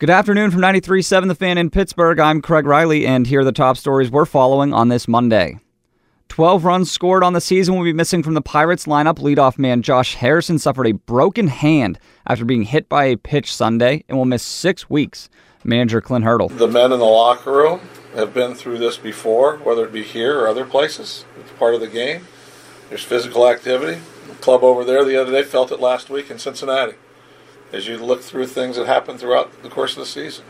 Good afternoon from 93.7 The Fan in Pittsburgh. I'm Craig Riley, and here are the top stories we're following on this Monday. 12 runs scored on the season will be missing from the Pirates lineup. Leadoff man Josh Harrison suffered a broken hand after being hit by a pitch Sunday and will miss six weeks. Manager Clint Hurdle. The men in the locker room have been through this before, whether it be here or other places. It's part of the game. There's physical activity. The club over there the other day felt it last week in Cincinnati as you look through things that happen throughout the course of the season.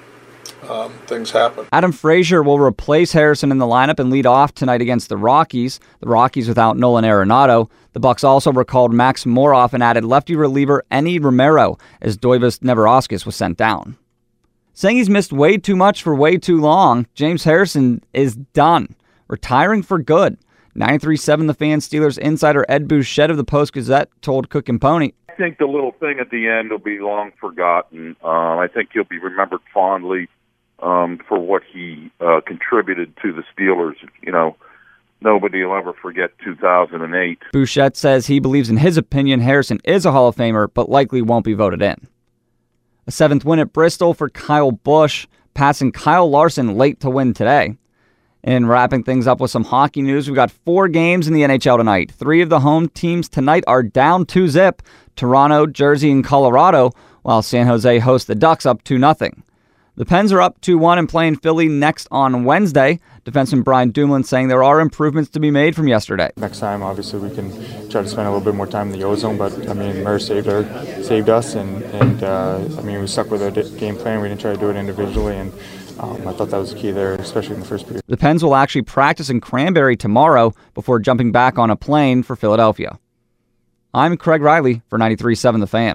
Um, things happen. Adam Frazier will replace Harrison in the lineup and lead off tonight against the Rockies. The Rockies without Nolan Arenado. The Bucs also recalled Max Moroff and added lefty reliever Enny Romero as Deividas Neverauskas was sent down. Saying he's missed way too much for way too long, James Harrison is done, retiring for good. 93.7 The Fan Steelers insider Ed Bouchette of the Post Gazette told Cook and Poni I think the little thing at the end will be long forgotten. Uh, I think he'll be remembered fondly um, for what he uh, contributed to the Steelers. You know, nobody will ever forget 2008. Bouchette says he believes, in his opinion, Harrison is a Hall of Famer, but likely won't be voted in. A seventh win at Bristol for Kyle Busch, passing Kyle Larson late to win today. And wrapping things up with some hockey news, we've got four games in the NHL tonight. Three of the home teams tonight are down 2 zip Toronto, Jersey, and Colorado, while San Jose hosts the Ducks up 2 0. The Pens are up 2 1 and playing Philly next on Wednesday. Defenseman Brian Dumoulin saying there are improvements to be made from yesterday. Next time, obviously, we can try to spend a little bit more time in the ozone, but I mean, Murr saved, our, saved us, and, and uh, I mean, we stuck with our game plan. We didn't try to do it individually, and um, I thought that was key there, especially in the first period. The Pens will actually practice in Cranberry tomorrow before jumping back on a plane for Philadelphia. I'm Craig Riley for 93.7 The Fan.